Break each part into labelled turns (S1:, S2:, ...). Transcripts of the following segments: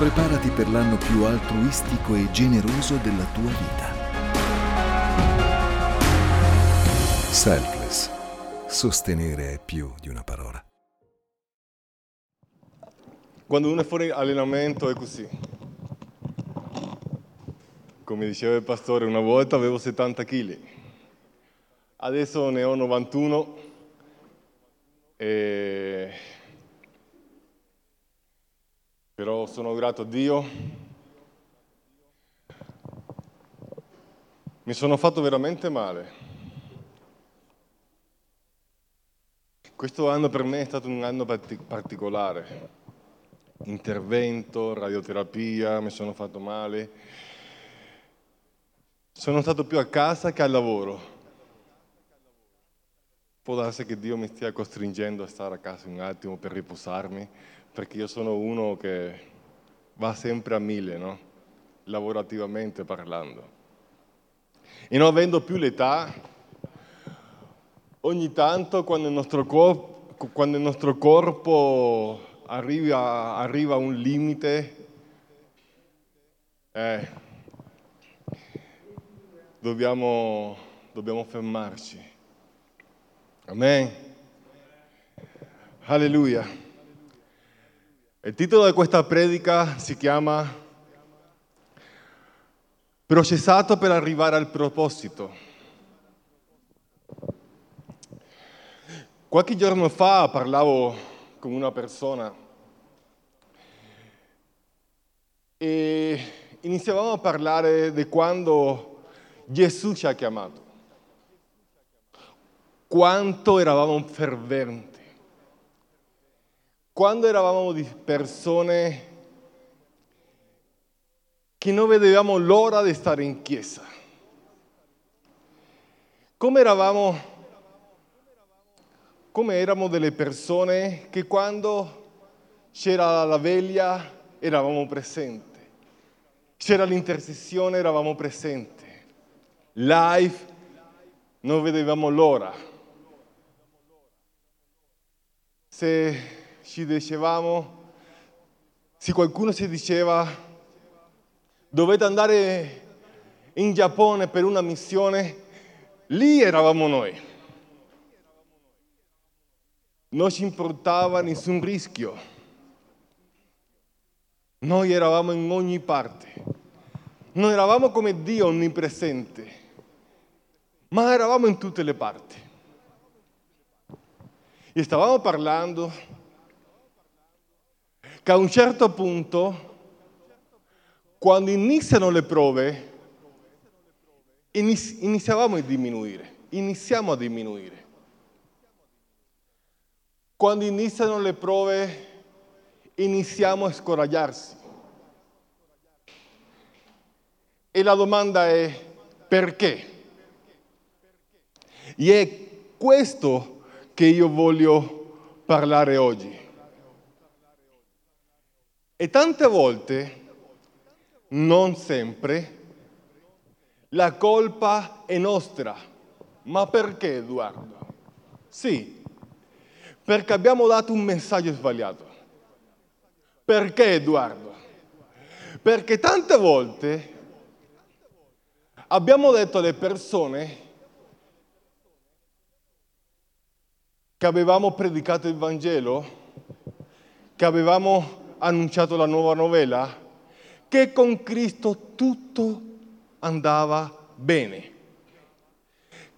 S1: Preparati per l'anno più altruistico e generoso della tua vita. Selfless. Sostenere è più di una parola.
S2: Quando uno è fuori allenamento è così. Come diceva il pastore, una volta avevo 70 kg, adesso ne ho 91 e... però sono grato a Dio. Mi sono fatto veramente male. Questo anno per me è stato un anno particolare intervento, radioterapia, mi sono fatto male. Sono stato più a casa che al lavoro. Può darsi che Dio mi stia costringendo a stare a casa un attimo per riposarmi, perché io sono uno che va sempre a mille, no? lavorativamente parlando. E non avendo più l'età, ogni tanto quando il nostro corpo, quando il nostro corpo arriva, arriva a un limite, eh, dobbiamo, dobbiamo fermarci. Amen. Alleluia. Il titolo di questa predica si chiama Processato per arrivare al proposito. Qualche giorno fa parlavo con una persona e iniziavamo a parlare di quando Gesù ci ha chiamato, quanto eravamo ferventi, quando eravamo di persone che non vedevamo l'ora di stare in chiesa, come eravamo? Come erano delle persone che quando c'era la veglia eravamo presenti, c'era l'intercessione eravamo presenti, live non vedevamo l'ora. Se ci dicevamo, se qualcuno ci diceva dovete andare in Giappone per una missione, lì eravamo noi non ci importava nessun rischio. Noi eravamo in ogni parte. Non eravamo come Dio onnipresente, ma eravamo in tutte le parti. E stavamo parlando che a un certo punto, quando iniziano le prove, iniziavamo a diminuire, iniziamo a diminuire. Quando iniziano le prove, iniziamo a scoraggiarsi. E la domanda è perché? E è questo che io voglio parlare oggi. E tante volte, non sempre, la colpa è nostra. Ma perché, Edoardo? Sì, perché abbiamo dato un messaggio sbagliato. Perché Edoardo? Perché tante volte abbiamo detto alle persone che avevamo predicato il Vangelo, che avevamo annunciato la nuova novella, che con Cristo tutto andava bene.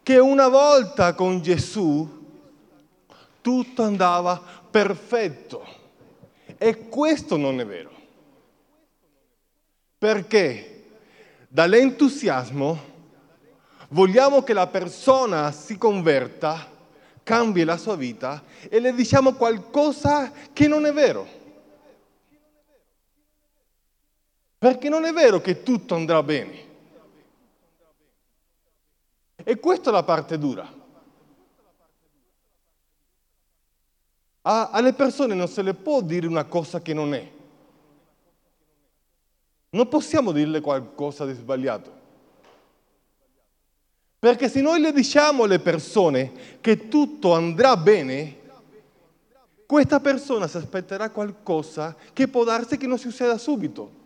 S2: Che una volta con Gesù tutto andava perfetto. E questo non è vero. Perché dall'entusiasmo vogliamo che la persona si converta, cambi la sua vita e le diciamo qualcosa che non è vero. Perché non è vero che tutto andrà bene. E questa è la parte dura. A, alle persone non se le può dire una cosa che non è. Non possiamo dirle qualcosa di sbagliato. Perché se noi le diciamo alle persone che tutto andrà bene, questa persona si aspetterà qualcosa che può darsi che non succeda subito,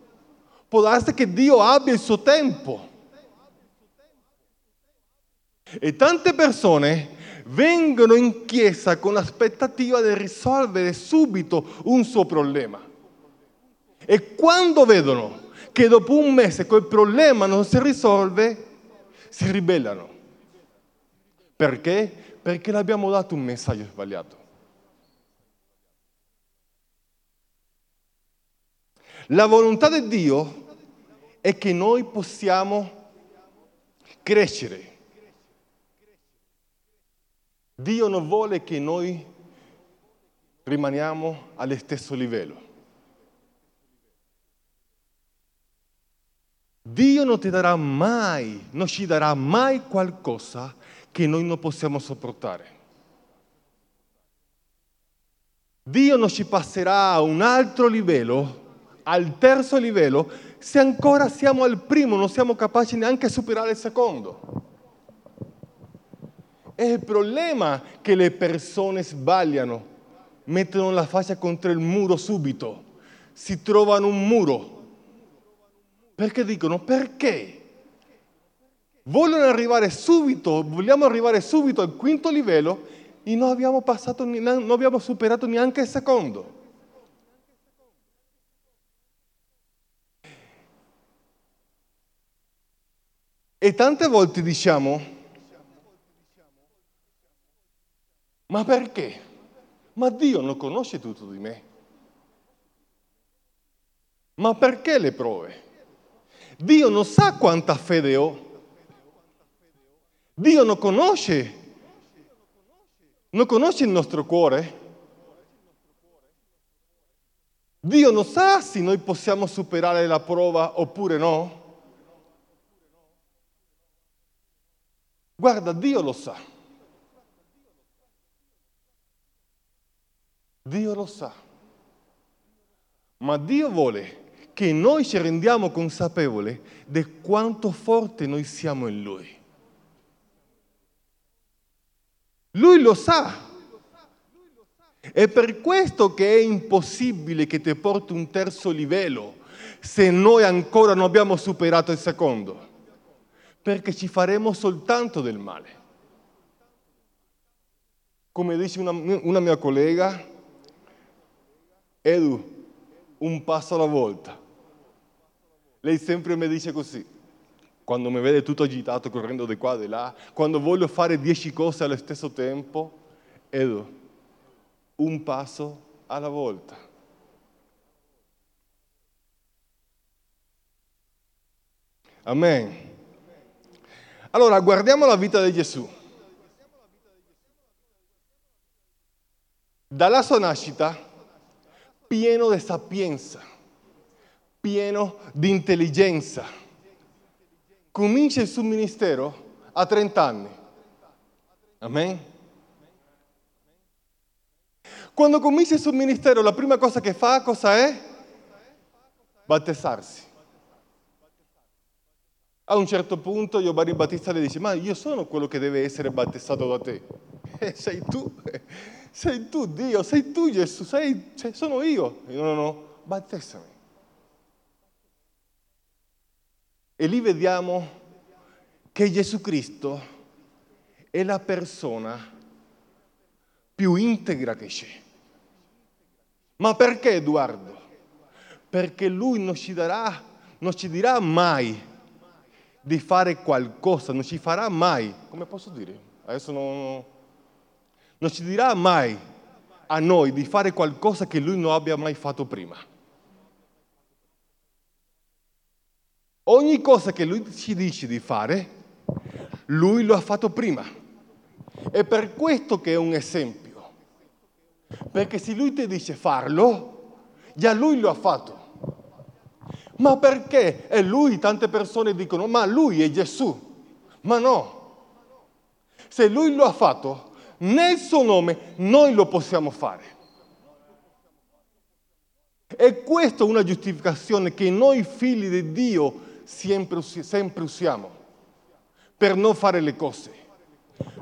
S2: può darsi che Dio abbia il suo tempo. E tante persone vengono in chiesa con l'aspettativa di risolvere subito un suo problema. E quando vedono che dopo un mese quel problema non si risolve, si ribellano. Perché? Perché le abbiamo dato un messaggio sbagliato. La volontà di Dio è che noi possiamo crescere. Dio non vuole che noi rimaniamo allo stesso livello. Dio non ti darà mai, non ci darà mai qualcosa che noi non possiamo sopportare. Dio non ci passerà a un altro livello, al terzo livello, se ancora siamo al primo, non siamo capaci neanche a superare il secondo. È il problema che le persone sbagliano, mettono la faccia contro il muro subito, si trovano un muro perché dicono perché? Vogliono arrivare subito, vogliamo arrivare subito al quinto livello e non abbiamo, passato, non abbiamo superato neanche il secondo. E tante volte diciamo, ma perché? Ma Dio non conosce tutto di me. Ma perché le prove? Dio non sa quanta fede ho. Dio non conosce, non conosce il nostro cuore. Dio non sa se noi possiamo superare la prova oppure no. Guarda, Dio lo sa. Dio lo sa. Ma Dio vuole che noi ci rendiamo consapevoli di quanto forte noi siamo in Lui. Lui lo sa. È per questo che è impossibile che ti porti un terzo livello se noi ancora non abbiamo superato il secondo, perché ci faremo soltanto del male. Come dice una, una mia collega, Edu, un passo alla volta. Lei sempre mi dice così, quando mi vede tutto agitato correndo di qua e di là, quando voglio fare dieci cose allo stesso tempo, Edo, un passo alla volta. Amen. Allora, guardiamo la vita di Gesù. Dalla sua nascita, pieno di sapienza pieno di intelligenza. Comincia il suo ministero a 30 anni. Amen. Quando comincia il suo ministero, la prima cosa che fa, cosa è? Battezzarsi. A un certo punto Giovanni Battista le dice, ma io sono quello che deve essere battezzato da te. Eh, sei tu, sei tu Dio, sei tu Gesù, sei, cioè, sono io. No, no, no, battezzami. E lì vediamo che Gesù Cristo è la persona più integra che c'è. Ma perché Edoardo? Perché lui non ci, darà, non ci dirà mai di fare qualcosa, non ci farà mai, come posso dire? Adesso non, non ci dirà mai a noi di fare qualcosa che lui non abbia mai fatto prima. Ogni cosa che lui ci dice di fare, lui lo ha fatto prima. È per questo che è un esempio. Perché se lui ti dice farlo, già lui lo ha fatto. Ma perché? E lui, tante persone dicono, ma lui è Gesù. Ma no. Se lui lo ha fatto, nel suo nome noi lo possiamo fare. E questa è una giustificazione che noi figli di Dio sempre, sempre usiamo per non fare le cose.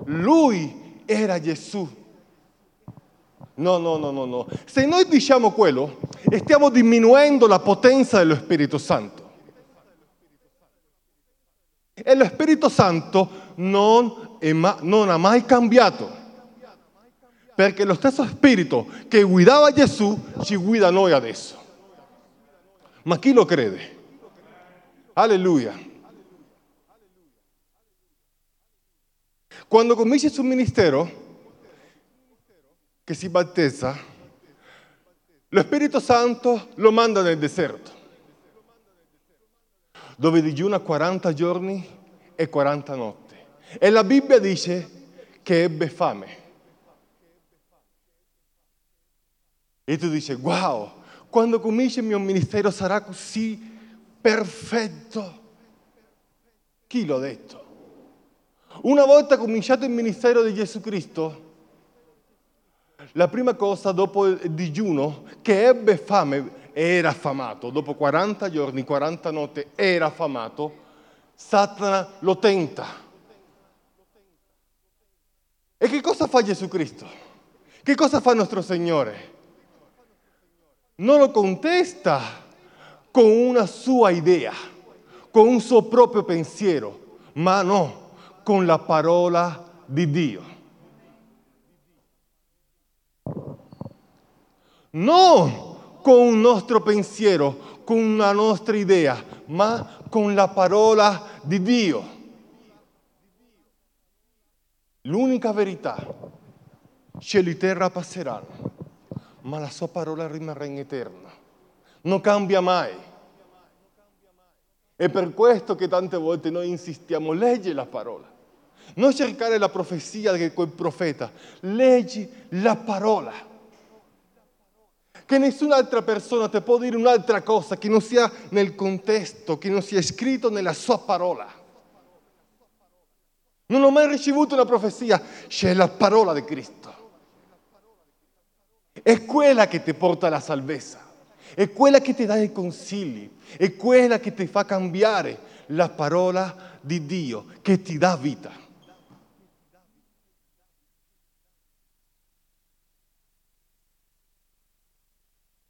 S2: Lui era Gesù. No, no, no, no, no. Se noi diciamo quello, stiamo diminuendo la potenza dello Spirito Santo. E lo Spirito Santo non, ma- non ha mai cambiato. Perché lo stesso Spirito che guidava Gesù ci guida noi adesso. Ma chi lo crede? Alleluia. Quando comincia suo ministero, che si battezza, lo Spirito Santo lo manda nel deserto, dove digiuna 40 giorni e 40 notti. E la Bibbia dice che ebbe fame. E tu dici, wow, quando comincia il mio ministero sarà così perfetto. Chi l'ha detto? Una volta cominciato il ministero di Gesù Cristo, la prima cosa dopo il digiuno, che ebbe fame, era affamato, dopo 40 giorni, 40 notti, era affamato, Satana lo tenta. E che cosa fa Gesù Cristo? Che cosa fa nostro Signore? Non lo contesta con una sua idea, con un suo proprio pensiero, ma no, con la parola di Dio. Non con un nostro pensiero, con una nostra idea, ma con la parola di Dio. L'unica verità, cielo e terra passeranno, ma la sua parola rimarrà in eterna. Non cambia mai. È per questo che tante volte noi insistiamo, leggi la parola. Non cercare la profezia di quel profeta, leggi la parola che nessun'altra persona ti può dire un'altra cosa che non sia nel contesto, che non sia scritto nella sua parola. Non ho mai ricevuto una profezia, c'è la parola di Cristo. È quella che ti porta alla salvezza, è quella che ti dà i consigli, è quella che ti fa cambiare la parola di Dio, che ti dà vita.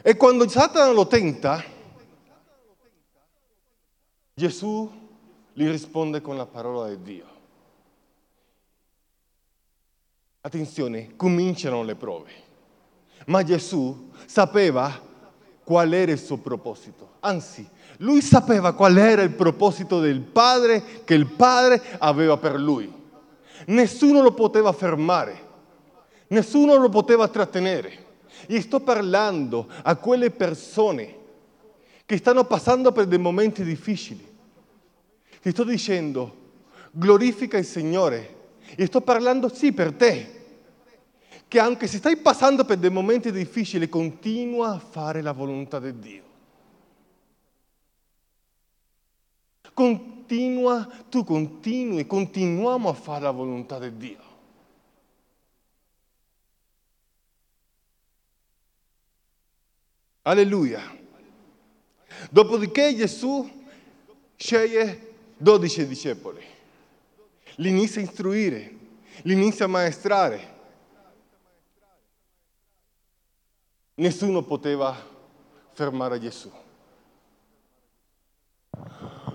S2: E quando Satana lo tenta, Gesù gli risponde con la parola di Dio. Attenzione, cominciano le prove, ma Gesù sapeva qual era il suo proposito. Anzi, lui sapeva qual era il proposito del Padre che il Padre aveva per lui. Nessuno lo poteva fermare, nessuno lo poteva trattenere. E sto parlando a quelle persone che stanno passando per dei momenti difficili. Ti sto dicendo, glorifica il Signore. E sto parlando sì per te, che anche se stai passando per dei momenti difficili, continua a fare la volontà di Dio. Continua, tu continui, continuiamo a fare la volontà di Dio. Alleluia. Dopodiché Gesù sceglie 12 discepoli, li inizia a istruire, li inizia a maestrare. Nessuno poteva fermare Gesù.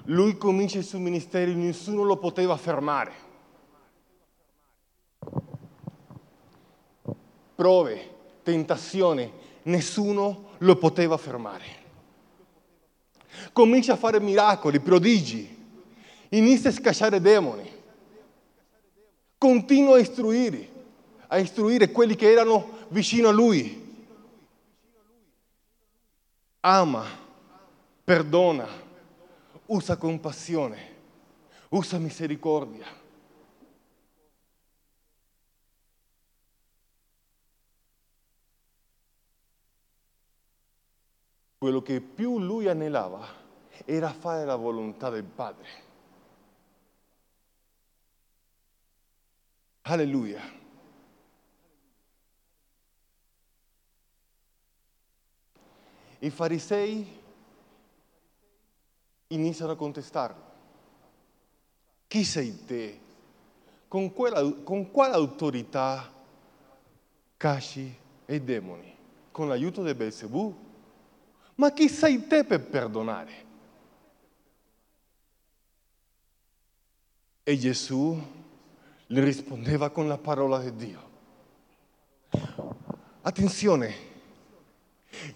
S2: Lui comincia il suo ministero e nessuno lo poteva fermare. Prove, tentazioni, nessuno lo poteva fermare. Comincia a fare miracoli, prodigi, inizia a scacciare demoni, continua a istruire, a istruire quelli che erano vicino a lui. Ama, perdona, usa compassione, usa misericordia. Quello che più lui anelava era fare la volontà del Padre. Alleluia. I farisei iniziano a contestarlo. Chi sei te? Con, quella, con quale autorità cacci e i demoni con l'aiuto di Belzebù? Ma chi sei te per perdonare? E Gesù le rispondeva con la parola di Dio. Attenzione,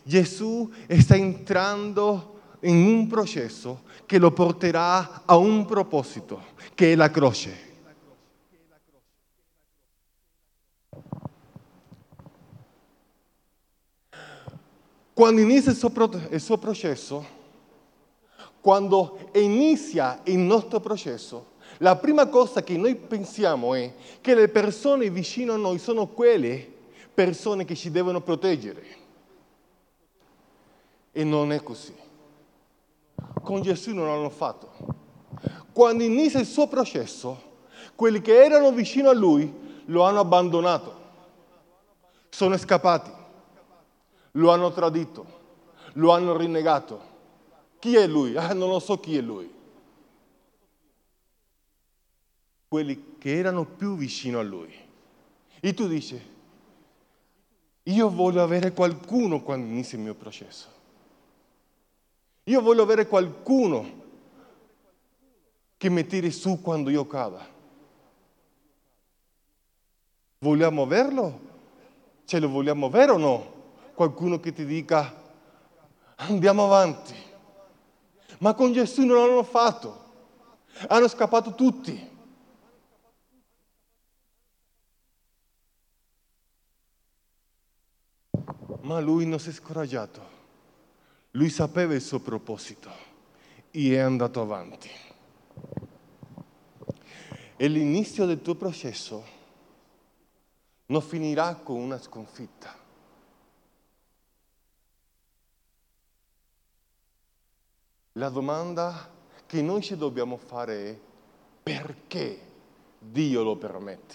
S2: Gesù sta entrando in un processo che lo porterà a un proposito, che è la croce. Quando inizia il suo, il suo processo, quando inizia il nostro processo, la prima cosa che noi pensiamo è che le persone vicino a noi sono quelle persone che ci devono proteggere. E non è così. Con Gesù non l'hanno fatto. Quando inizia il suo processo, quelli che erano vicino a lui lo hanno abbandonato, sono scappati, lo hanno tradito, lo hanno rinnegato. Chi è lui? Ah, non lo so chi è lui. Quelli che erano più vicino a lui. E tu dici, io voglio avere qualcuno quando inizia il mio processo. Io voglio avere qualcuno che mi tiri su quando io cada. Vogliamo averlo? Ce lo vogliamo avere o no? Qualcuno che ti dica andiamo avanti. Ma con Gesù non l'hanno fatto. Hanno scappato tutti. Ma lui non si è scoraggiato. Lui sapeva il suo proposito e è andato avanti. E l'inizio del tuo processo non finirà con una sconfitta. La domanda che noi ci dobbiamo fare è perché Dio lo permette?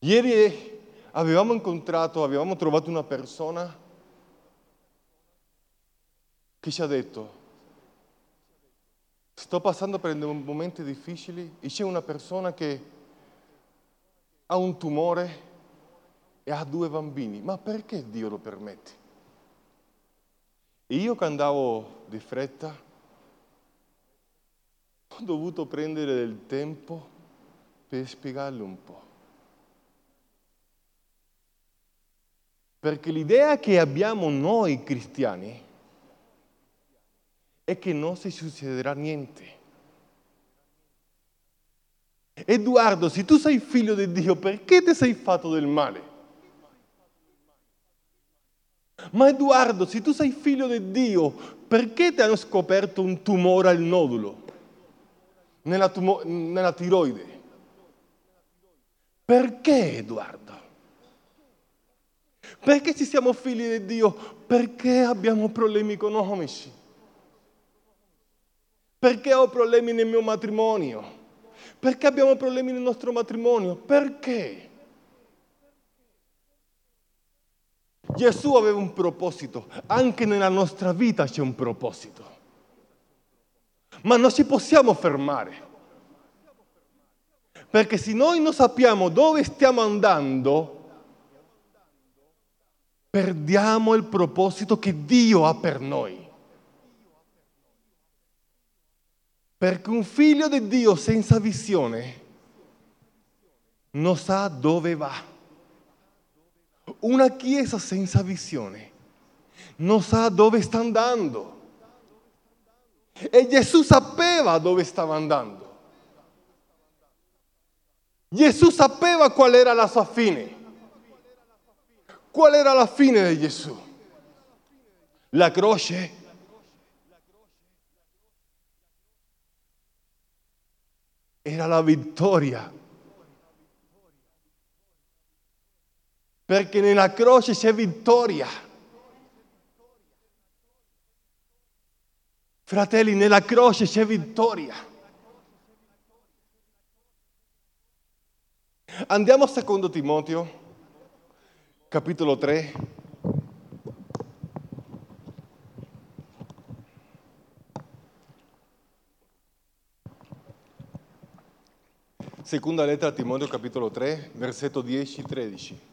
S2: Ieri avevamo incontrato, avevamo trovato una persona che ci ha detto, sto passando per momenti difficili e c'è una persona che ha un tumore e ha due bambini, ma perché Dio lo permette? E io che andavo di fretta, ho dovuto prendere del tempo per spiegarle un po'. Perché l'idea che abbiamo noi cristiani è che non si succederà niente. Edoardo, se tu sei figlio di Dio, perché ti sei fatto del male? Ma Edoardo, se tu sei figlio di Dio, perché ti hanno scoperto un tumore al nodulo, nella, tumo- nella tiroide? Perché Edoardo? Perché ci siamo figli di Dio? Perché abbiamo problemi economici. Perché ho problemi nel mio matrimonio? Perché abbiamo problemi nel nostro matrimonio? Perché? Gesù aveva un proposito, anche nella nostra vita c'è un proposito. Ma non ci possiamo fermare. Perché se noi non sappiamo dove stiamo andando, perdiamo il proposito che Dio ha per noi. Perché un figlio di Dio senza visione non sa dove va. Una chiesa senza visione non sa dove sta andando. E Gesù sapeva dove stava andando. Gesù sapeva qual era la sua fine. Qual era la fine di Gesù? La croce? Era la vittoria. Perché nella croce c'è vittoria. Fratelli, nella croce c'è vittoria. Andiamo a secondo Timoteo capitolo 3. Seconda lettera a Timoteo capitolo 3, versetto 10-13.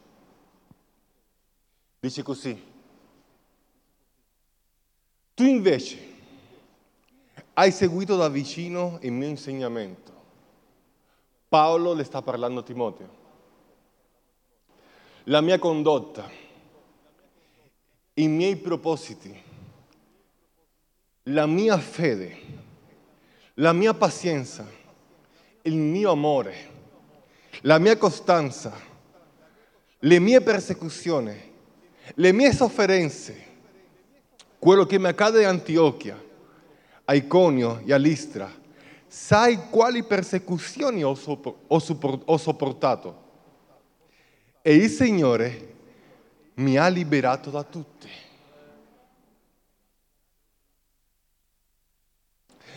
S2: Dice così. Tu invece hai seguito da vicino il mio insegnamento. Paolo le sta parlando a Timoteo. La mia condotta, i miei propositi, la mia fede, la mia pazienza, il mio amore, la mia costanza, le mie persecuzioni, le mie sofferenze, quello che mi accade a Antiochia, a Iconio e a Listra, sai quali persecuzioni ho sopportato? E il Signore mi ha liberato da tutte.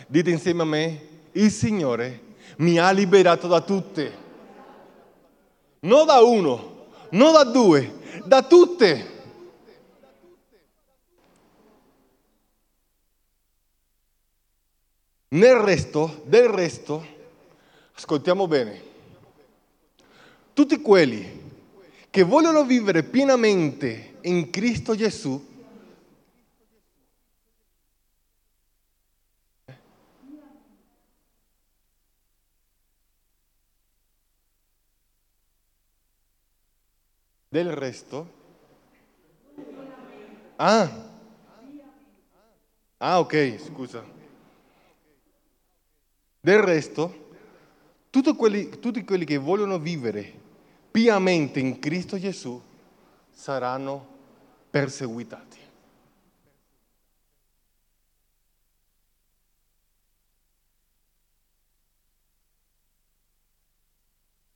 S2: Dite insieme a me, il Signore mi ha liberato da tutte. Non da uno, non da due, da tutte. Nel resto, del resto, ascoltiamo bene, tutti quelli che vogliono vivere pienamente in Cristo Gesù del resto ah ah ok scusa del resto tutti quelli, tutti quelli che vogliono vivere piamente in Cristo Gesù saranno perseguitati.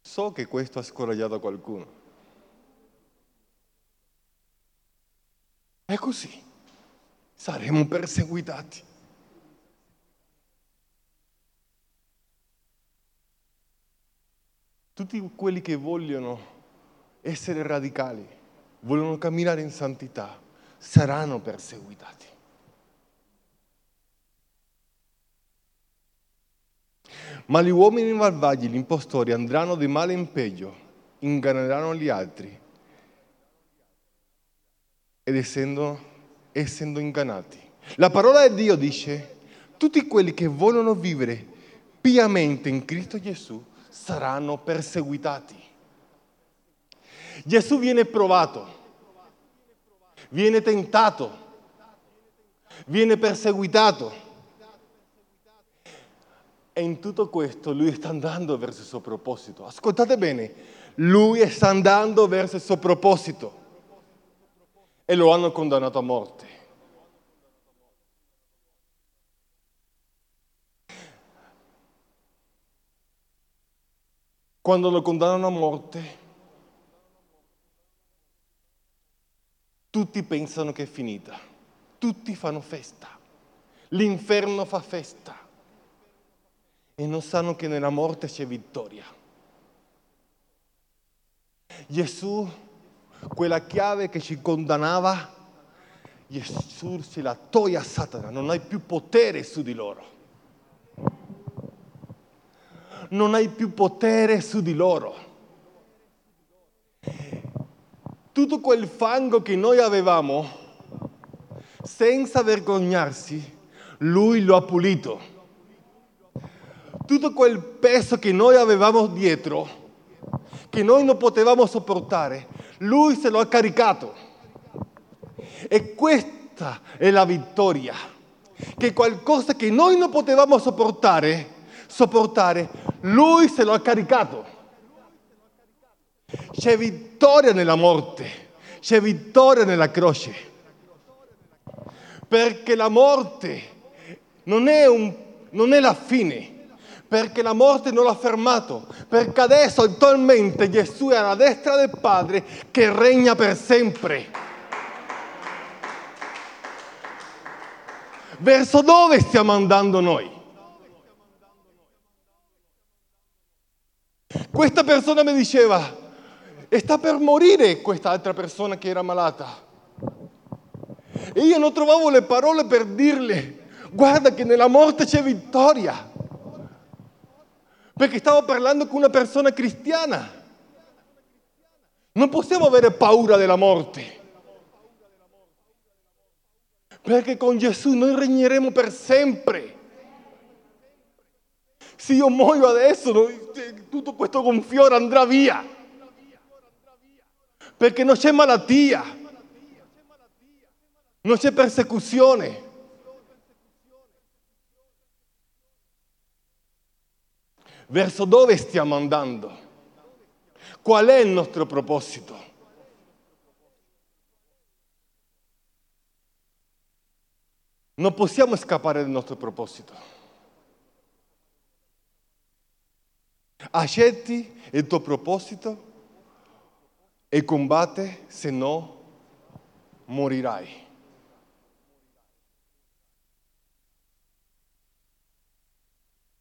S2: So che questo ha scoraggiato qualcuno. È così, saremo perseguitati. Tutti quelli che vogliono essere radicali, vogliono camminare in santità, saranno perseguitati. Ma gli uomini malvagi, gli impostori, andranno di male in peggio, inganneranno gli altri ed essendo, essendo ingannati. La parola di Dio dice, tutti quelli che vogliono vivere piamente in Cristo Gesù saranno perseguitati. Gesù viene provato, viene tentato, viene perseguitato. E in tutto questo lui sta andando verso il suo proposito. Ascoltate bene, lui sta andando verso il suo proposito. E lo hanno condannato a morte. Quando lo condannano a morte, tutti pensano che è finita, tutti fanno festa, l'inferno fa festa. E non sanno che nella morte c'è vittoria. Gesù, quella chiave che ci condannava, Gesù se la toglie a Satana, non hai più potere su di loro non hai più potere su di loro. Tutto quel fango che noi avevamo, senza vergognarsi, lui lo ha pulito. Tutto quel peso che noi avevamo dietro, che noi non potevamo sopportare, lui se lo ha caricato. E questa è la vittoria, che qualcosa che noi non potevamo sopportare, sopportare, lui se lo ha caricato. C'è vittoria nella morte, c'è vittoria nella croce. Perché la morte non è, un, non è la fine, perché la morte non l'ha fermato, perché adesso attualmente Gesù è alla destra del Padre che regna per sempre. Verso dove stiamo andando noi? Questa persona mi diceva, sta per morire quest'altra persona che era malata. E io non trovavo le parole per dirle, guarda che nella morte c'è vittoria. Perché stavo parlando con una persona cristiana. Non possiamo avere paura della morte. Perché con Gesù noi regneremo per sempre. Se io muoio adesso, tutto questo gonfiore andrà via. Perché non c'è malattia, non c'è persecuzione. Verso dove stiamo andando? Qual è il nostro proposito? Non possiamo scappare dal nostro proposito. Accetti il tuo proposito e combate, se no morirai.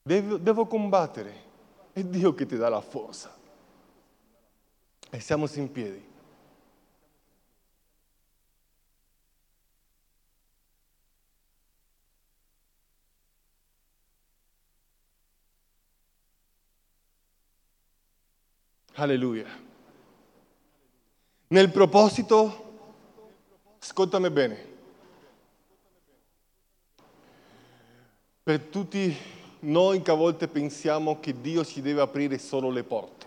S2: Devo, devo combattere, è Dio che ti dà la forza. E siamo in piedi. Alleluia. Nel proposito, ascoltami bene, per tutti noi che a volte pensiamo che Dio ci deve aprire solo le porte.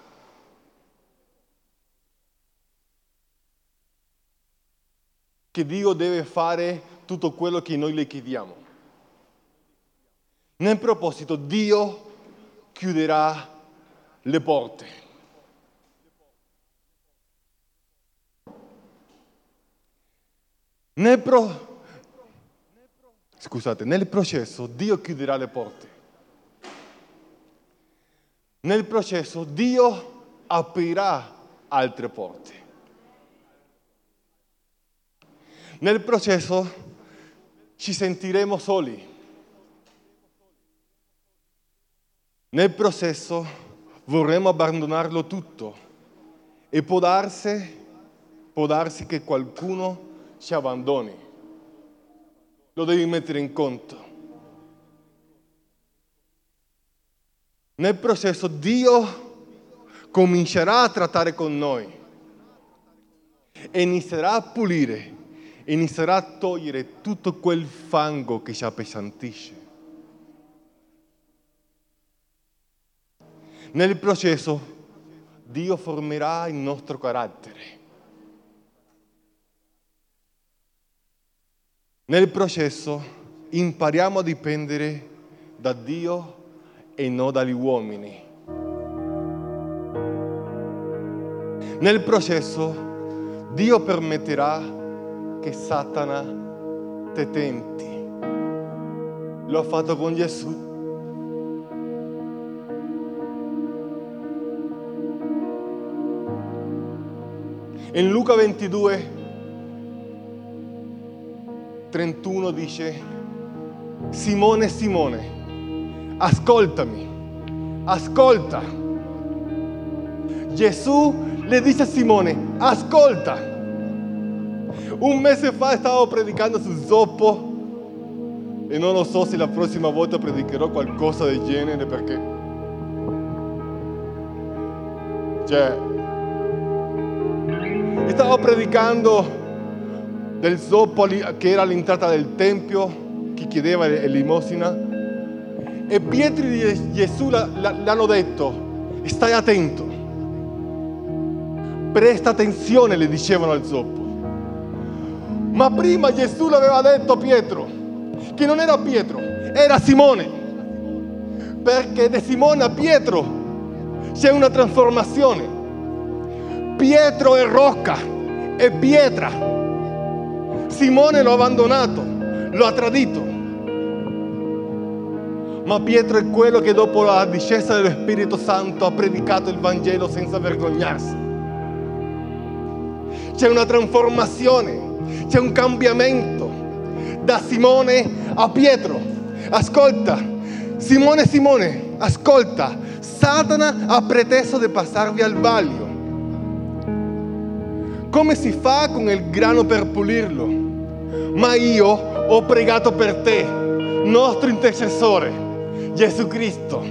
S2: che Dio deve fare tutto quello che noi le chiediamo. Nel proposito, Dio chiuderà le porte. Nel, pro... Scusate, nel processo Dio chiuderà le porte. Nel processo Dio aprirà altre porte. Nel processo ci sentiremo soli. Nel processo vorremmo abbandonarlo tutto e può darsi, può darsi che qualcuno ci abbandoni. Lo devi mettere in conto. Nel processo Dio comincerà a trattare con noi e inizierà a pulire inizierà a togliere tutto quel fango che ci appesantisce. Nel processo Dio formerà il nostro carattere. Nel processo impariamo a dipendere da Dio e non dagli uomini. Nel processo Dio permetterà che Satana te tenti. Lo ha fatto con Gesù. In Luca 22, 31 dice, Simone, Simone, ascoltami, ascolta. Gesù le dice a Simone, ascolta. Un mese fa stavo predicando su zoppo e non lo so se la prossima volta predicherò qualcosa del genere perché... Cioè... Stavo predicando del zoppo che era all'entrata del Tempio, chi chiedeva l'elemosina, e Pietro di Gesù l'hanno detto, stai attento, presta attenzione, le dicevano al zoppo. Ma prima Gesù l'aveva detto a Pietro, che non era Pietro, era Simone. Perché da Simone a Pietro c'è una trasformazione. Pietro è rocca, è pietra. Simone l'ha abbandonato, lo ha tradito. Ma Pietro è quello che dopo la discesa dello Spirito Santo ha predicato il Vangelo senza vergognarsi. C'è una trasformazione c'è un cambiamento da Simone a Pietro. Ascolta, Simone, Simone, ascolta, Satana ha preteso di passarvi al vaglio. Come si fa con il grano per pulirlo? Ma io ho pregato per te, nostro intercessore, Gesù Cristo.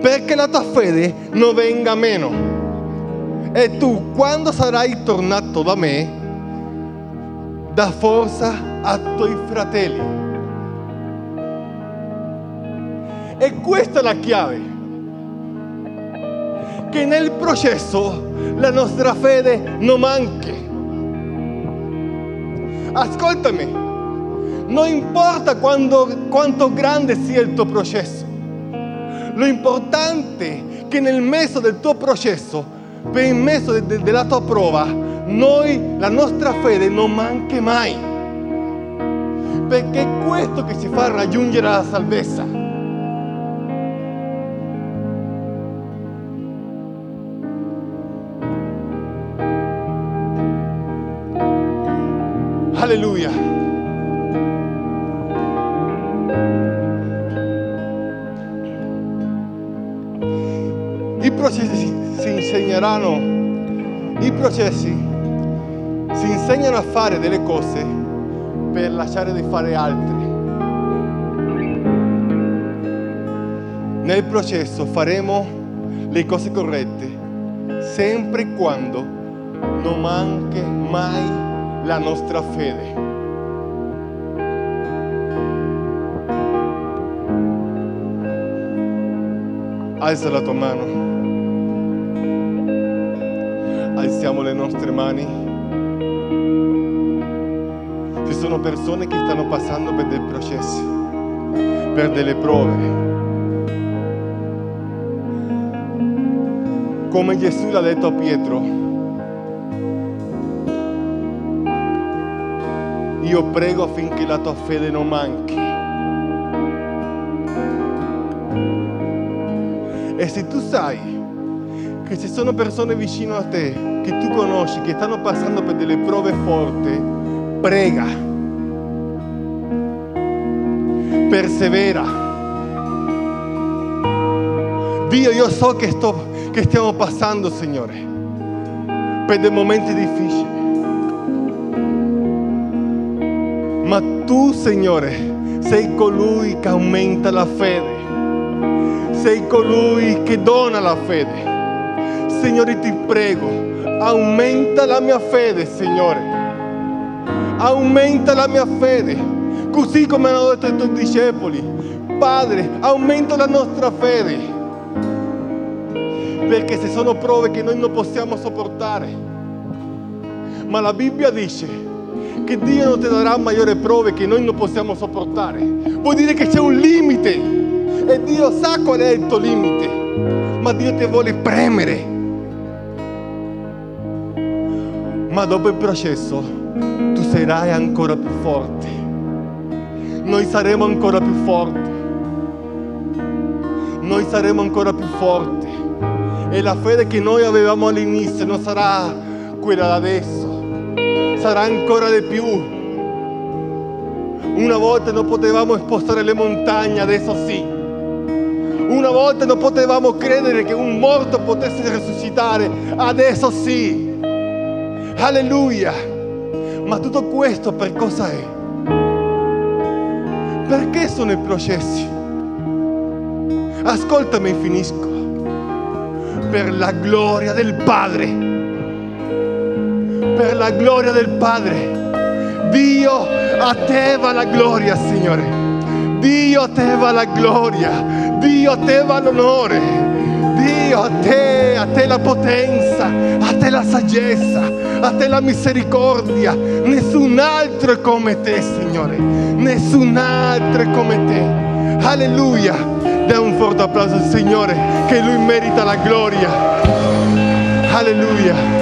S2: perché la tua fede non venga meno. E tu, quando sarai tornato da me, dà forza a tuoi fratelli. E questa è la chiave. Che nel processo la nostra fede non manchi. Ascoltami, non importa quando, quanto grande sia il tuo processo, lo importante è che nel mezzo del tuo processo, per il de, de, della tua prova, noi, la nostra fede non manchi mai. Perché è questo che ci fa raggiungere la salvezza. Alleluia. I processi si insegneranno, i processi si insegnano a fare delle cose per lasciare di fare altre. Nel processo faremo le cose corrette sempre e quando non manchi mai la nostra fede. Alza la tua mano. Alziamo le nostre mani. Ci sono persone che stanno passando per dei processi, per delle prove. Come Gesù l'ha detto a Pietro, io prego affinché la tua fede non manchi. E se tu sai che ci sono persone vicino a te che tu conosci, che stanno passando per delle prove forti, prega, persevera. Dio, io so che, sto, che stiamo passando, Signore, per dei momenti difficili. Tu, Signore, sei colui che aumenta la fede. Sei colui che dona la fede. Signore, ti prego, aumenta la mia fede, Signore. Aumenta la mia fede, così come hanno detto i tuoi discepoli. Padre, aumenta la nostra fede. Perché se sono prove che noi non possiamo sopportare. Ma la Bibbia dice che Dio non ti darà maggiori prove che noi non possiamo sopportare. Vuol dire che c'è un limite e Dio sa qual è il tuo limite, ma Dio ti vuole premere. Ma dopo il processo tu sarai ancora più forte. Noi saremo ancora più forti. Noi saremo ancora più forti. E la fede che noi avevamo all'inizio non sarà quella da adesso sarà ancora di più. Una volta non potevamo spostare le montagne, adesso sì. Una volta non potevamo credere che un morto potesse risuscitare, adesso sì. Alleluia. Ma tutto questo per cosa è? Perché sono i processi? Ascoltami, finisco. Per la gloria del Padre per la gloria del Padre. Dio a te va la gloria, Signore. Dio a te va la gloria. Dio a te va l'onore. Dio a te, a te la potenza, a te la saggezza, a te la misericordia. Nessun altro è come te, Signore. Nessun altro è come te. Alleluia. Dai un forte applauso al Signore che Lui merita la gloria. Alleluia.